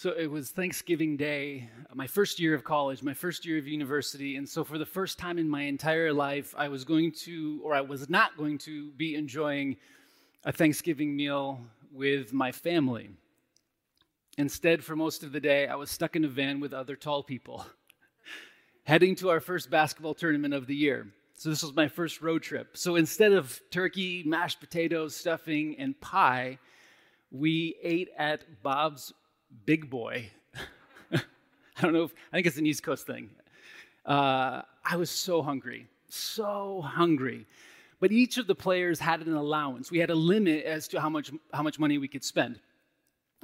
So it was Thanksgiving Day, my first year of college, my first year of university. And so, for the first time in my entire life, I was going to, or I was not going to, be enjoying a Thanksgiving meal with my family. Instead, for most of the day, I was stuck in a van with other tall people, heading to our first basketball tournament of the year. So, this was my first road trip. So, instead of turkey, mashed potatoes, stuffing, and pie, we ate at Bob's Big Boy. I don't know if, I think it's an East Coast thing. Uh, I was so hungry, so hungry. But each of the players had an allowance. We had a limit as to how much, how much money we could spend.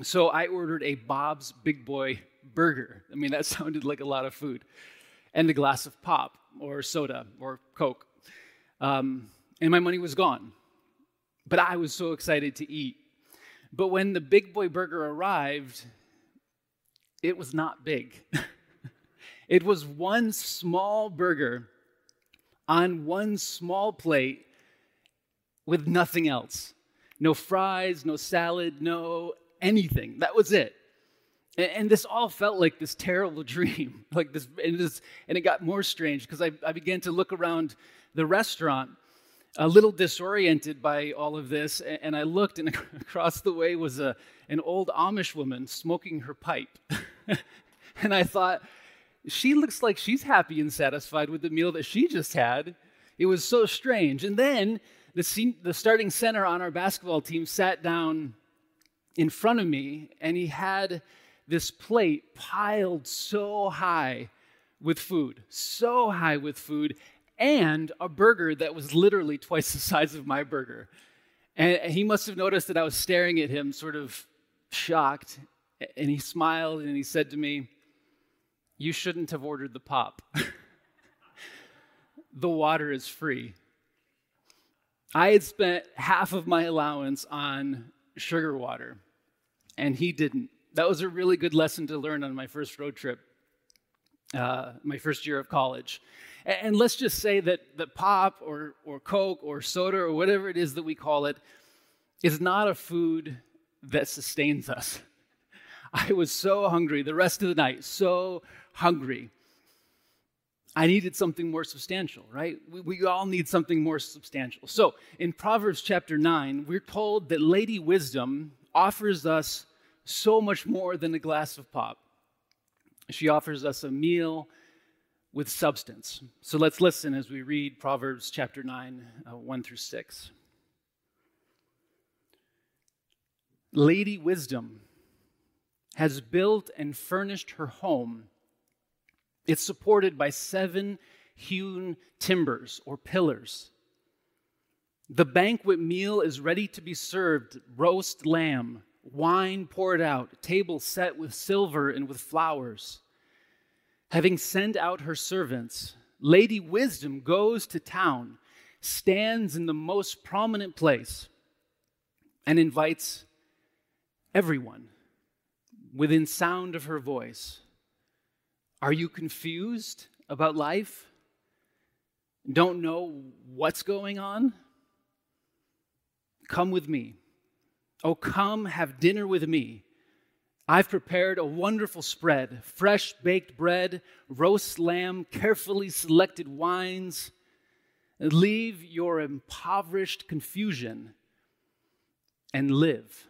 So I ordered a Bob's Big Boy burger. I mean, that sounded like a lot of food. And a glass of pop or soda or Coke. Um, and my money was gone. But I was so excited to eat. But when the Big Boy burger arrived, it was not big. it was one small burger on one small plate with nothing else. No fries, no salad, no anything. That was it. And, this all felt like this terrible dream. like this, and, this, and it got more strange because I, I began to look around the restaurant a little disoriented by all of this, and I looked, and across the way was a, an old Amish woman smoking her pipe. and I thought, she looks like she's happy and satisfied with the meal that she just had. It was so strange. And then the, the starting center on our basketball team sat down in front of me, and he had this plate piled so high with food, so high with food, and a burger that was literally twice the size of my burger. And he must have noticed that I was staring at him, sort of shocked. And he smiled and he said to me, You shouldn't have ordered the pop. the water is free. I had spent half of my allowance on sugar water, and he didn't. That was a really good lesson to learn on my first road trip, uh, my first year of college. And let's just say that, that pop or, or Coke or soda or whatever it is that we call it is not a food that sustains us. I was so hungry the rest of the night, so hungry. I needed something more substantial, right? We, we, all need something more substantial. So in Proverbs chapter 9, we're told that Lady Wisdom offers us so much more than a glass of pop. She offers us a meal with substance. So let's listen as we read Proverbs chapter 9, uh, 1 through 6. Lady Wisdom has built and furnished her home. It's supported by seven hewn timbers or pillars. The banquet meal is ready to be served roast lamb, wine poured out, table set with silver and with flowers. Having sent out her servants, Lady Wisdom goes to town, stands in the most prominent place, and invites everyone within sound of her voice. Are you confused about life? Don't know what's going on? Come with me. Oh, come have dinner with me. I've prepared a wonderful spread fresh baked bread, roast lamb, carefully selected wines. Leave your impoverished confusion and live.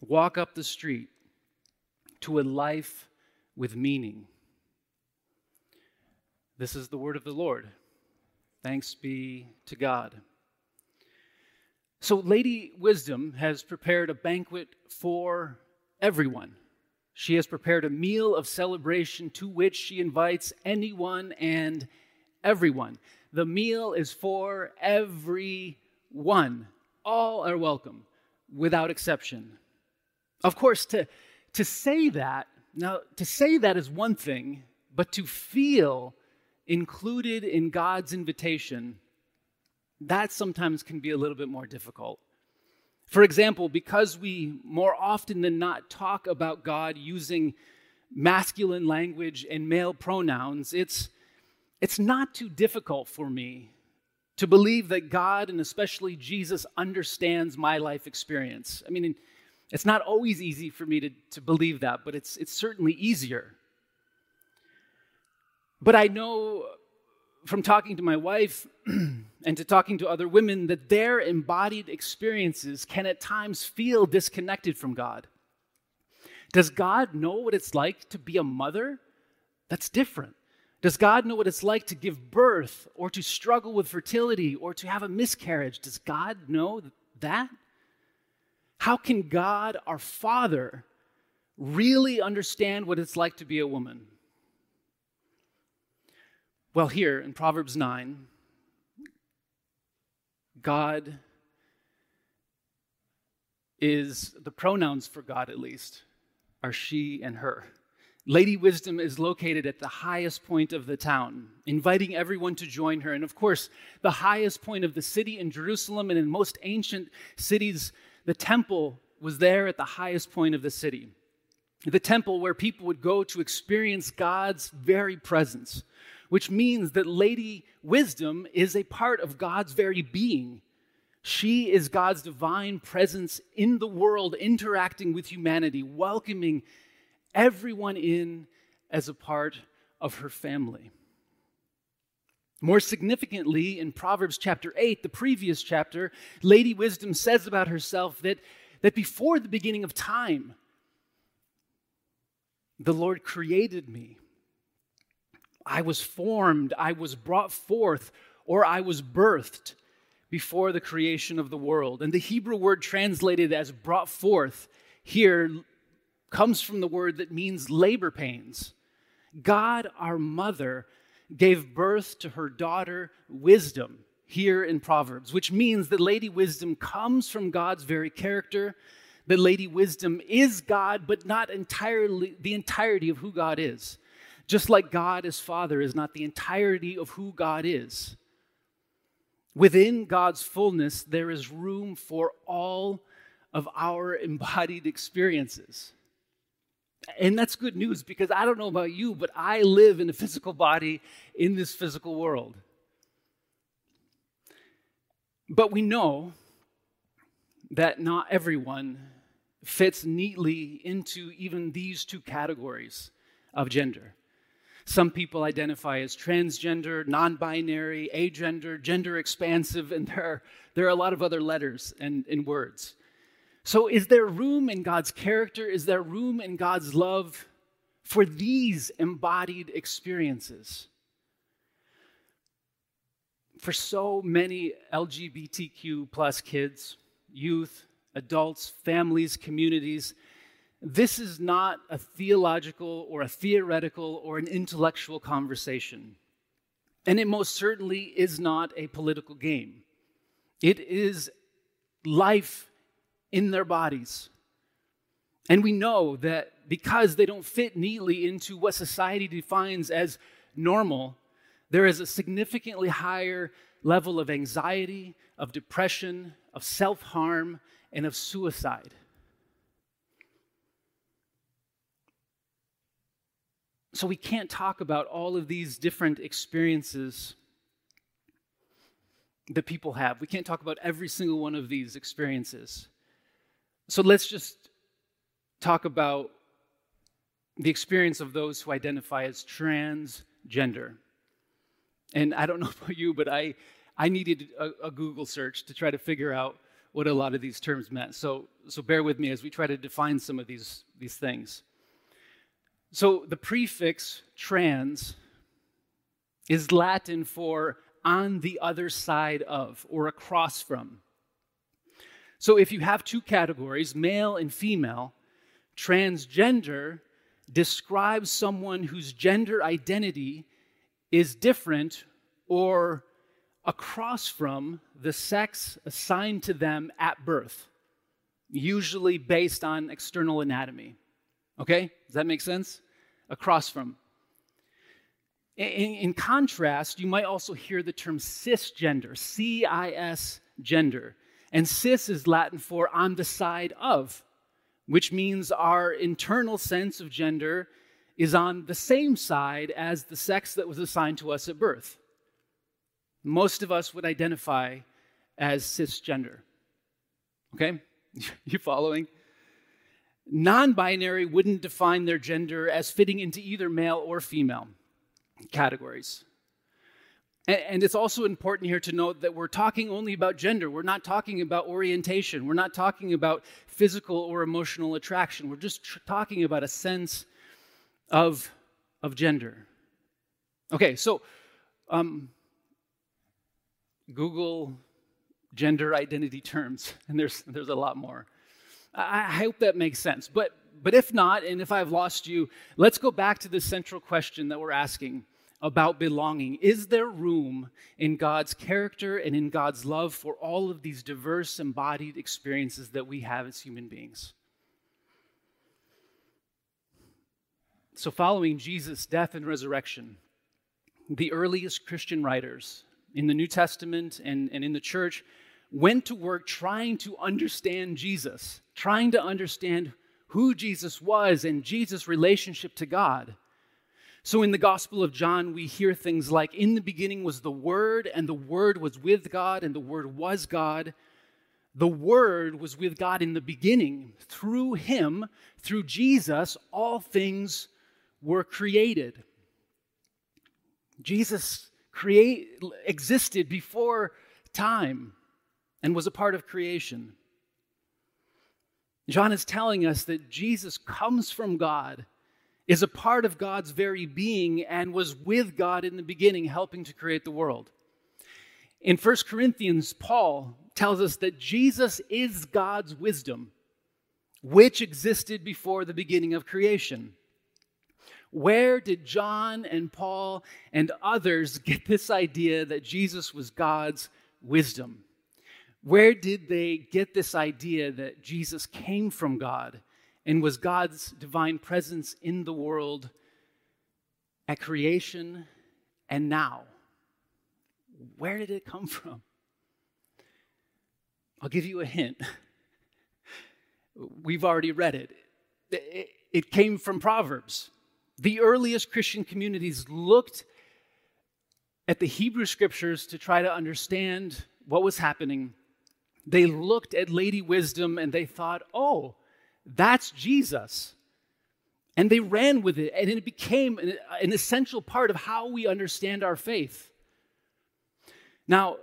Walk up the street to a life with meaning. This is the word of the Lord. Thanks be to God. So, Lady Wisdom has prepared a banquet for everyone. She has prepared a meal of celebration to which she invites anyone and everyone. The meal is for everyone. All are welcome, without exception. Of course, to, to say that, now, to say that is one thing, but to feel included in God's invitation that sometimes can be a little bit more difficult. For example, because we more often than not talk about God using masculine language and male pronouns, it's, it's not too difficult for me to believe that God and especially Jesus understands my life experience. I mean, It's not always easy for me to, to believe that, but it's, it's certainly easier. But I know from talking to my wife and to talking to other women that their embodied experiences can at times feel disconnected from God. Does God know what it's like to be a mother? That's different. Does God know what it's like to give birth or to struggle with fertility or to have a miscarriage? Does God know that? How can God, our Father, really understand what it's like to be a woman? Well, here in Proverbs 9, God is the pronouns for God, at least, are she and her. Lady Wisdom is located at the highest point of the town, inviting everyone to join her. And of course, the highest point of the city in Jerusalem and in most ancient cities, the temple was there at the highest point of the city. The temple where people would go to experience God's very presence, which means that Lady Wisdom is a part of God's very being. She is God's divine presence in the world, interacting with humanity, welcoming everyone in as a part of her family. More significantly, in Proverbs chapter 8, the previous chapter, Lady Wisdom says about herself that, that before the beginning of time, the Lord created me. I was formed, I was brought forth, or I was birthed before the creation of the world. And the Hebrew word translated as brought forth here comes from the word that means labor pains. God, our mother, gave birth to her daughter, wisdom, here in Proverbs, which means that Lady Wisdom comes from God's very character, that Lady Wisdom is God, but not entirely the entirety of who God is. Just like God as Father is not the entirety of who God is. Within God's fullness, there is room for all of our embodied experiences. And that's good news because I don't know about you, but I live in a physical body in this physical world. But we know that not everyone fits neatly into even these two categories of gender. Some people identify as transgender, non binary, agender, gender expansive, and there are, there are a lot of other letters and, and words. So, is there room in God's character? Is there room in God's love for these embodied experiences? For so many LGBTQ plus kids, youth, adults, families, communities, this is not a theological or a theoretical or an intellectual conversation. And it most certainly is not a political game. It is life in their bodies. And we know that because they don't fit neatly into what society defines as normal, there is a significantly higher level of anxiety, of depression, of self harm, and of suicide. So we can't talk about all of these different experiences that people have. We can't talk about every single one of these experiences. So let's just talk about the experience of those who identify as transgender. And I don't know about you, but I, I needed a, a, Google search to try to figure out what a lot of these terms meant. So, so bear with me as we try to define some of these, these things. So the prefix trans is Latin for on the other side of or across from. So if you have two categories, male and female, transgender describes someone whose gender identity is different or across from the sex assigned to them at birth, usually based on external anatomy. Okay? Does that make sense? Across from. In, in, contrast, you might also hear the term cisgender, C I S gender. And cis is Latin for on the side of, which means our internal sense of gender is on the same side as the sex that was assigned to us at birth. Most of us would identify as cisgender. Okay? You following? Non binary wouldn't define their gender as fitting into either male or female categories. And it's also important here to note that we're talking only about gender. We're not talking about orientation. We're not talking about physical or emotional attraction. We're just tr- talking about a sense of, of gender. Okay, so um, Google gender identity terms, and there's, there's a lot more. I, hope that makes sense. But, but if not, and if I've lost you, let's go back to the central question that we're asking about belonging. Is there room in God's character and in God's love for all of these diverse embodied experiences that we have as human beings? So, following Jesus' death and resurrection, the earliest Christian writers in the New Testament and, and in the church went to work trying to understand Jesus, trying to understand who Jesus was and Jesus' relationship to God. So in the Gospel of John, we hear things like In the beginning was the Word, and the Word was with God, and the Word was God. The Word was with God in the beginning. Through Him, through Jesus, all things were created. Jesus create, existed before time and was a part of creation. John is telling us that Jesus comes from God is a part of God's very being and was with God in the beginning, helping to create the world. In 1 Corinthians, Paul tells us that Jesus is God's wisdom, which existed before the beginning of creation. Where did John and Paul and others get this idea that Jesus was God's wisdom? Where did they get this idea that Jesus came from God and was God's divine presence in the world at creation and now. Where did it come from? I'll give you a hint. We've already read it. It came from Proverbs. The earliest Christian communities looked at the Hebrew scriptures to try to understand what was happening. They looked at Lady Wisdom and they thought, oh, that's Jesus. And they ran with it, and it became an, an essential part of how we understand our faith. Now,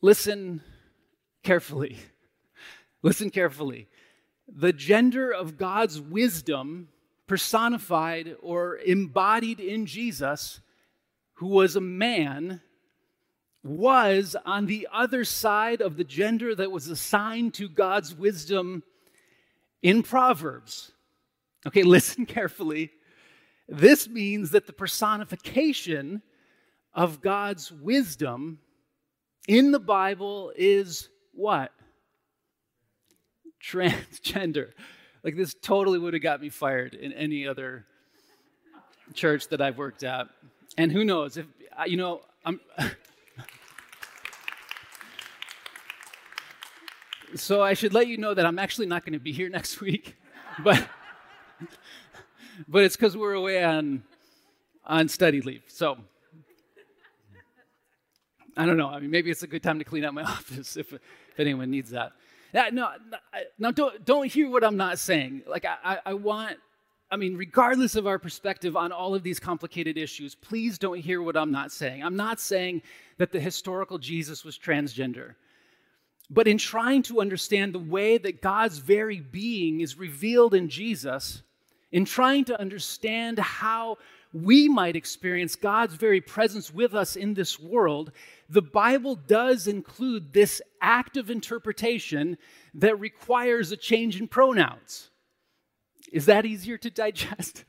listen carefully. Listen carefully. The gender of God's wisdom personified or embodied in Jesus, who was a man, was on the other side of the gender that was assigned to God's wisdom in Proverbs. Okay, listen carefully. This means that the personification of God's wisdom in the Bible is what? Transgender. Like, this totally would have got me fired in any other church that I've worked at. And who knows, if, you know, I'm. So I should let you know that I'm actually not going to be here next week, but but it's because we're away on on study leave. So I don't know. I mean, maybe it's a good time to clean out my office if, if anyone needs that. Yeah, no, no, don't don't hear what I'm not saying. Like I, I want. I mean, regardless of our perspective on all of these complicated issues, please don't hear what I'm not saying. I'm not saying that the historical Jesus was transgender. But in trying to understand the way that God's very being is revealed in Jesus, in trying to understand how we might experience God's very presence with us in this world, the Bible does include this act of interpretation that requires a change in pronouns. Is that easier to digest?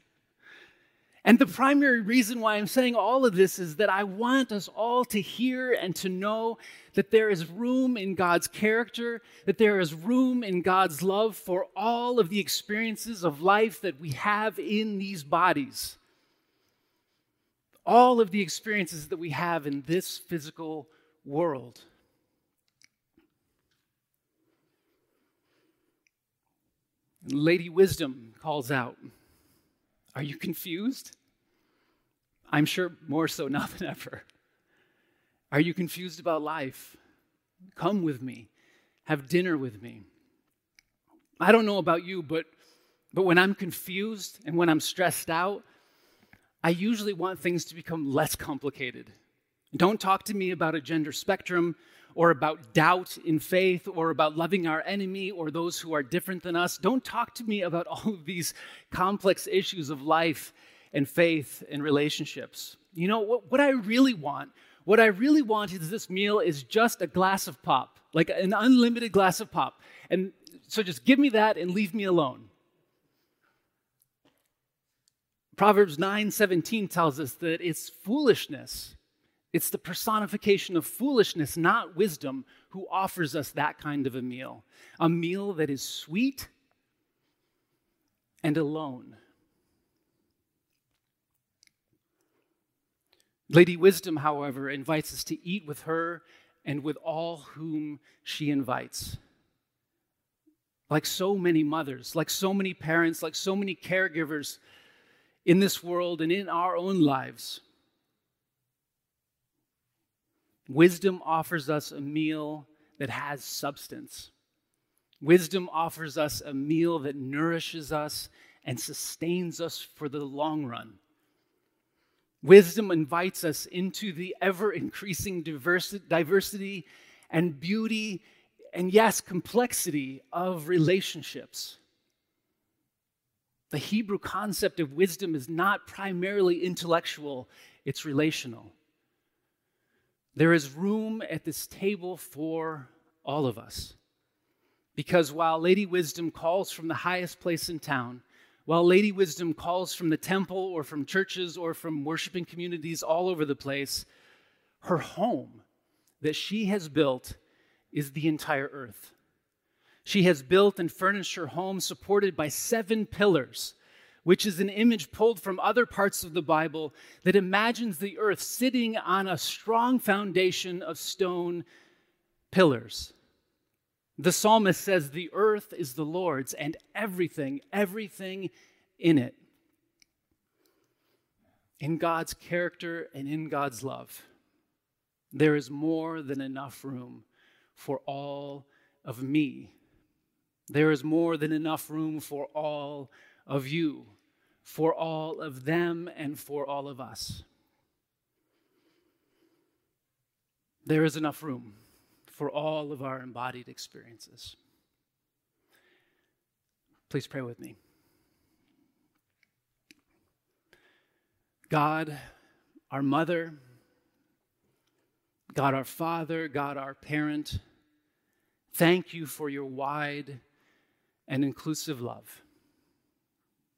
And the primary reason why I'm saying all of this is that I want us all to hear and to know that there is room in God's character, that there is room in God's love for all of the experiences of life that we have in these bodies. All of the experiences that we have in this physical world. Lady Wisdom calls out. Are you confused? I'm sure more so now than ever. Are you confused about life? Come with me. Have dinner with me. I don't know about you, but, but when I'm confused and when I'm stressed out, I usually want things to become less complicated. Don't talk to me about a gender spectrum or about doubt in faith or about loving our enemy or those who are different than us. Don't talk to me about all of these complex issues of life and faith and relationships. You know, what, what I really want, what I really want is this meal is just a glass of pop, like an unlimited glass of pop. And so just give me that and leave me alone. Proverbs 9:17 tells us that it's foolishness it's the personification of foolishness, not wisdom, who offers us that kind of a meal. A meal that is sweet and alone. Lady Wisdom, however, invites us to eat with her and with all whom she invites. Like so many mothers, like so many parents, like so many caregivers in this world and in our own lives, Wisdom offers us a meal that has substance. Wisdom offers us a meal that nourishes us and sustains us for the long run. Wisdom invites us into the ever increasing diversity and beauty and, yes, complexity of relationships. The Hebrew concept of wisdom is not primarily intellectual, it's relational. There is room at this table for all of us. Because while Lady Wisdom calls from the highest place in town, while Lady Wisdom calls from the temple or from churches or from worshiping communities all over the place, her home that she has built is the entire earth. She has built and furnished her home supported by seven pillars which is an image pulled from other parts of the Bible that imagines the earth sitting on a strong foundation of stone pillars. The psalmist says, The earth is the Lord's and everything, everything in it. In God's character and in God's love, there is more than enough room for all of me. There is more than enough room for all of you, for all of them, and for all of us. There is enough room for all of our embodied experiences. Please pray with me. God, our mother, God, our father, God, our parent, thank you for your wide and inclusive love.